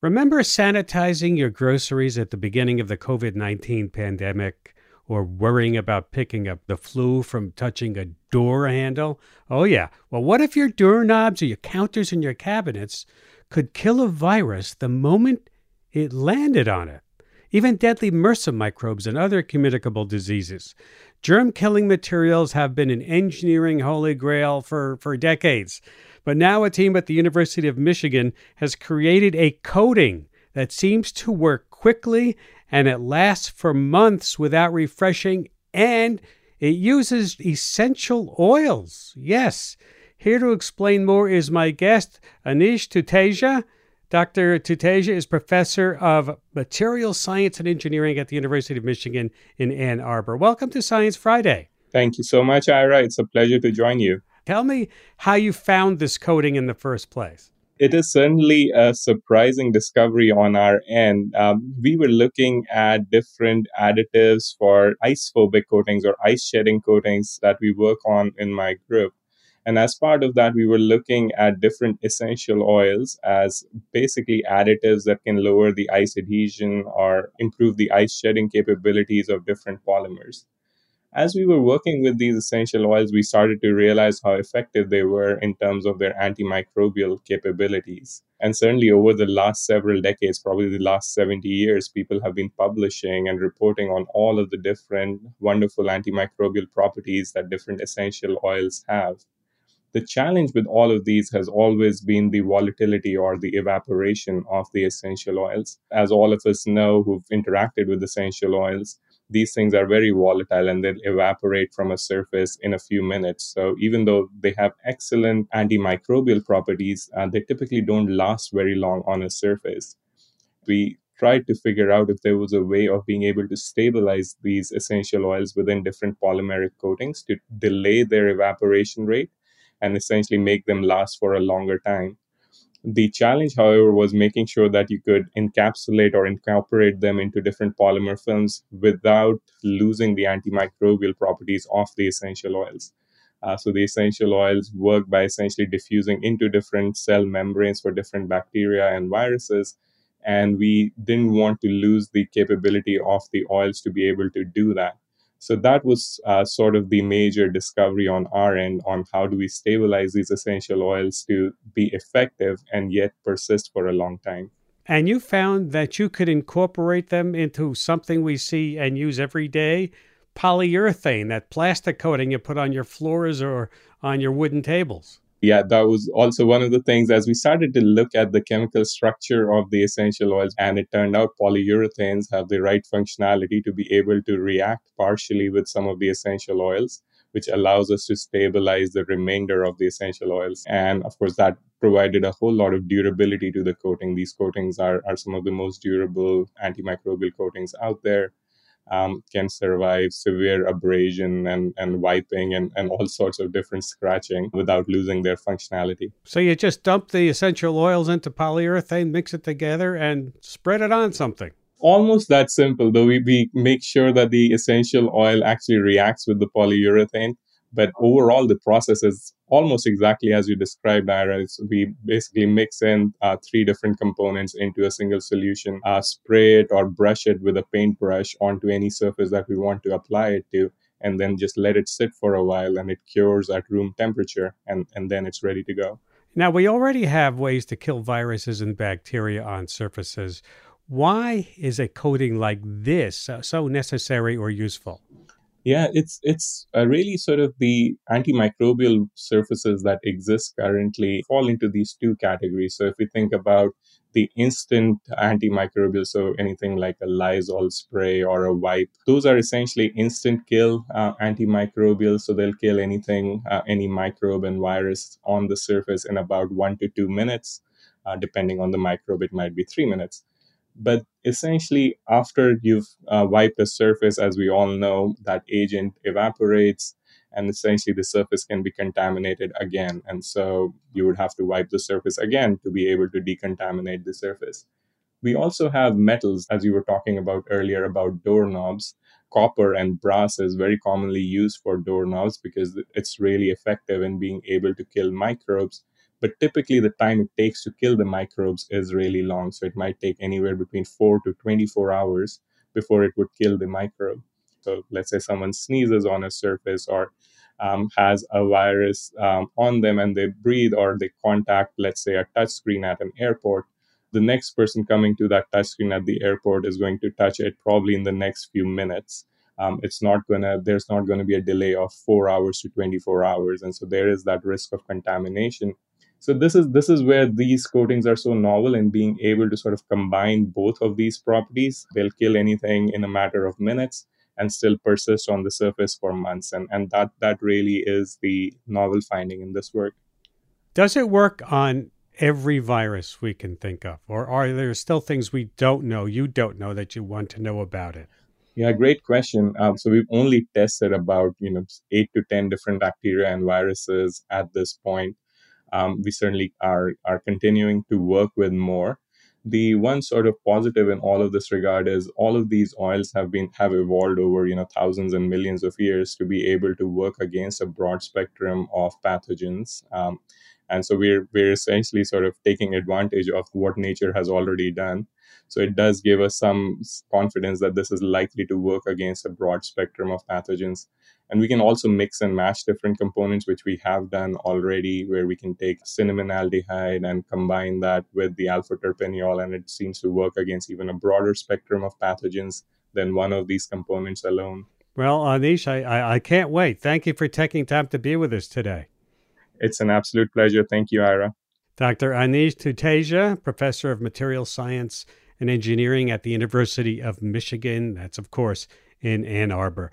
Remember sanitizing your groceries at the beginning of the COVID 19 pandemic or worrying about picking up the flu from touching a door handle? Oh, yeah. Well, what if your doorknobs or your counters and your cabinets could kill a virus the moment it landed on it? Even deadly MRSA microbes and other communicable diseases. Germ killing materials have been an engineering holy grail for, for decades. But now a team at the University of Michigan has created a coating that seems to work quickly and it lasts for months without refreshing and it uses essential oils. Yes. Here to explain more is my guest, Anish Tuteja. Dr. Tuteja is professor of material science and engineering at the University of Michigan in Ann Arbor. Welcome to Science Friday. Thank you so much, Ira. It's a pleasure to join you. Tell me how you found this coating in the first place. It is certainly a surprising discovery on our end. Um, we were looking at different additives for ice phobic coatings or ice shedding coatings that we work on in my group. And as part of that, we were looking at different essential oils as basically additives that can lower the ice adhesion or improve the ice shedding capabilities of different polymers as we were working with these essential oils, we started to realize how effective they were in terms of their antimicrobial capabilities. And certainly over the last several decades, probably the last 70 years, people have been publishing and reporting on all of the different wonderful antimicrobial properties that different essential oils have. The challenge with all of these has always been the volatility or the evaporation of the essential oils. As all of us know who've interacted with essential oils, these things are very volatile and they'll evaporate from a surface in a few minutes. So even though they have excellent antimicrobial properties, uh, they typically don't last very long on a surface. We tried to figure out if there was a way of being able to stabilize these essential oils within different polymeric coatings to delay their evaporation rate and essentially make them last for a longer time. The challenge, however, was making sure that you could encapsulate or incorporate them into different polymer films without losing the antimicrobial properties of the essential oils. Uh, so the essential oils work by essentially diffusing into different cell membranes for different bacteria and viruses. And we didn't want to lose the capability of the oils to be able to do that. So that was uh, sort of the major discovery on our end on how do we stabilize these essential oils to be effective and yet persist for a long time. And you found that you could incorporate them into something we see and use every day polyurethane, that plastic coating you put on your floors or on your wooden tables yeah, that was also one of the things as we started to look at the chemical structure of the essential oils, and it turned out polyurethanes have the right functionality to be able to react partially with some of the essential oils, which allows us to stabilize the remainder of the essential oils. And of course, that provided a whole lot of durability to the coating. These coatings are, are some of the most durable antimicrobial coatings out there um, can survive severe abrasion and, and wiping and, and all sorts of different scratching without losing their functionality. So you just dump the essential oils into polyurethane, mix it together, and spread it on something almost that simple though we, we make sure that the essential oil actually reacts with the polyurethane but overall, the process is almost exactly as you described, Ira. It's, we basically mix in uh, three different components into a single solution, uh, spray it or brush it with a paintbrush onto any surface that we want to apply it to, and then just let it sit for a while and it cures at room temperature, and, and then it's ready to go. Now, we already have ways to kill viruses and bacteria on surfaces. Why is a coating like this so necessary or useful? Yeah, it's it's really sort of the antimicrobial surfaces that exist currently fall into these two categories. So if we think about the instant antimicrobial, so anything like a Lysol spray or a wipe, those are essentially instant kill uh. So they'll kill anything, uh, any microbe and virus on the surface in about one to two minutes. Uh, depending on the microbe, it might be three minutes. But essentially, after you've uh, wiped the surface, as we all know, that agent evaporates and essentially the surface can be contaminated again. And so you would have to wipe the surface again to be able to decontaminate the surface. We also have metals, as you were talking about earlier about doorknobs. Copper and brass is very commonly used for doorknobs because it's really effective in being able to kill microbes but typically the time it takes to kill the microbes is really long. So it might take anywhere between 4 to 24 hours before it would kill the microbe. So let's say someone sneezes on a surface or um, has a virus um, on them and they breathe or they contact, let's say, a touchscreen at an airport, the next person coming to that touchscreen at the airport is going to touch it probably in the next few minutes. Um, it's not gonna there's not going to be a delay of four hours to 24 hours and so there is that risk of contamination so this is this is where these coatings are so novel in being able to sort of combine both of these properties they'll kill anything in a matter of minutes and still persist on the surface for months and and that that really is the novel finding in this work does it work on every virus we can think of? Or are there still things we don't know, you don't know, that you want to know about it? Yeah, great question. Um, so we've only tested about you know eight to ten different bacteria and viruses at this point. Um, we certainly are are continuing to work with more. The one sort of positive in all of this regard is all of these oils have been have evolved over you know thousands and millions of years to be able to work against a broad spectrum of pathogens. Um, and so we're we're essentially sort of taking advantage of what nature has already done so it does give us some confidence that this is likely to work against a broad spectrum of pathogens and we can also mix and match different components which we have done already where we can take cinnamon aldehyde and combine that with the alpha terpineol and it seems to work against even a broader spectrum of pathogens than one of these components alone well anish I, I, I can't wait thank you for taking time to be with us today it's an absolute pleasure. Thank you, Ira. Dr. Anish Tuteja, professor of material science and engineering at the University of Michigan. That's, of course, in Ann Arbor.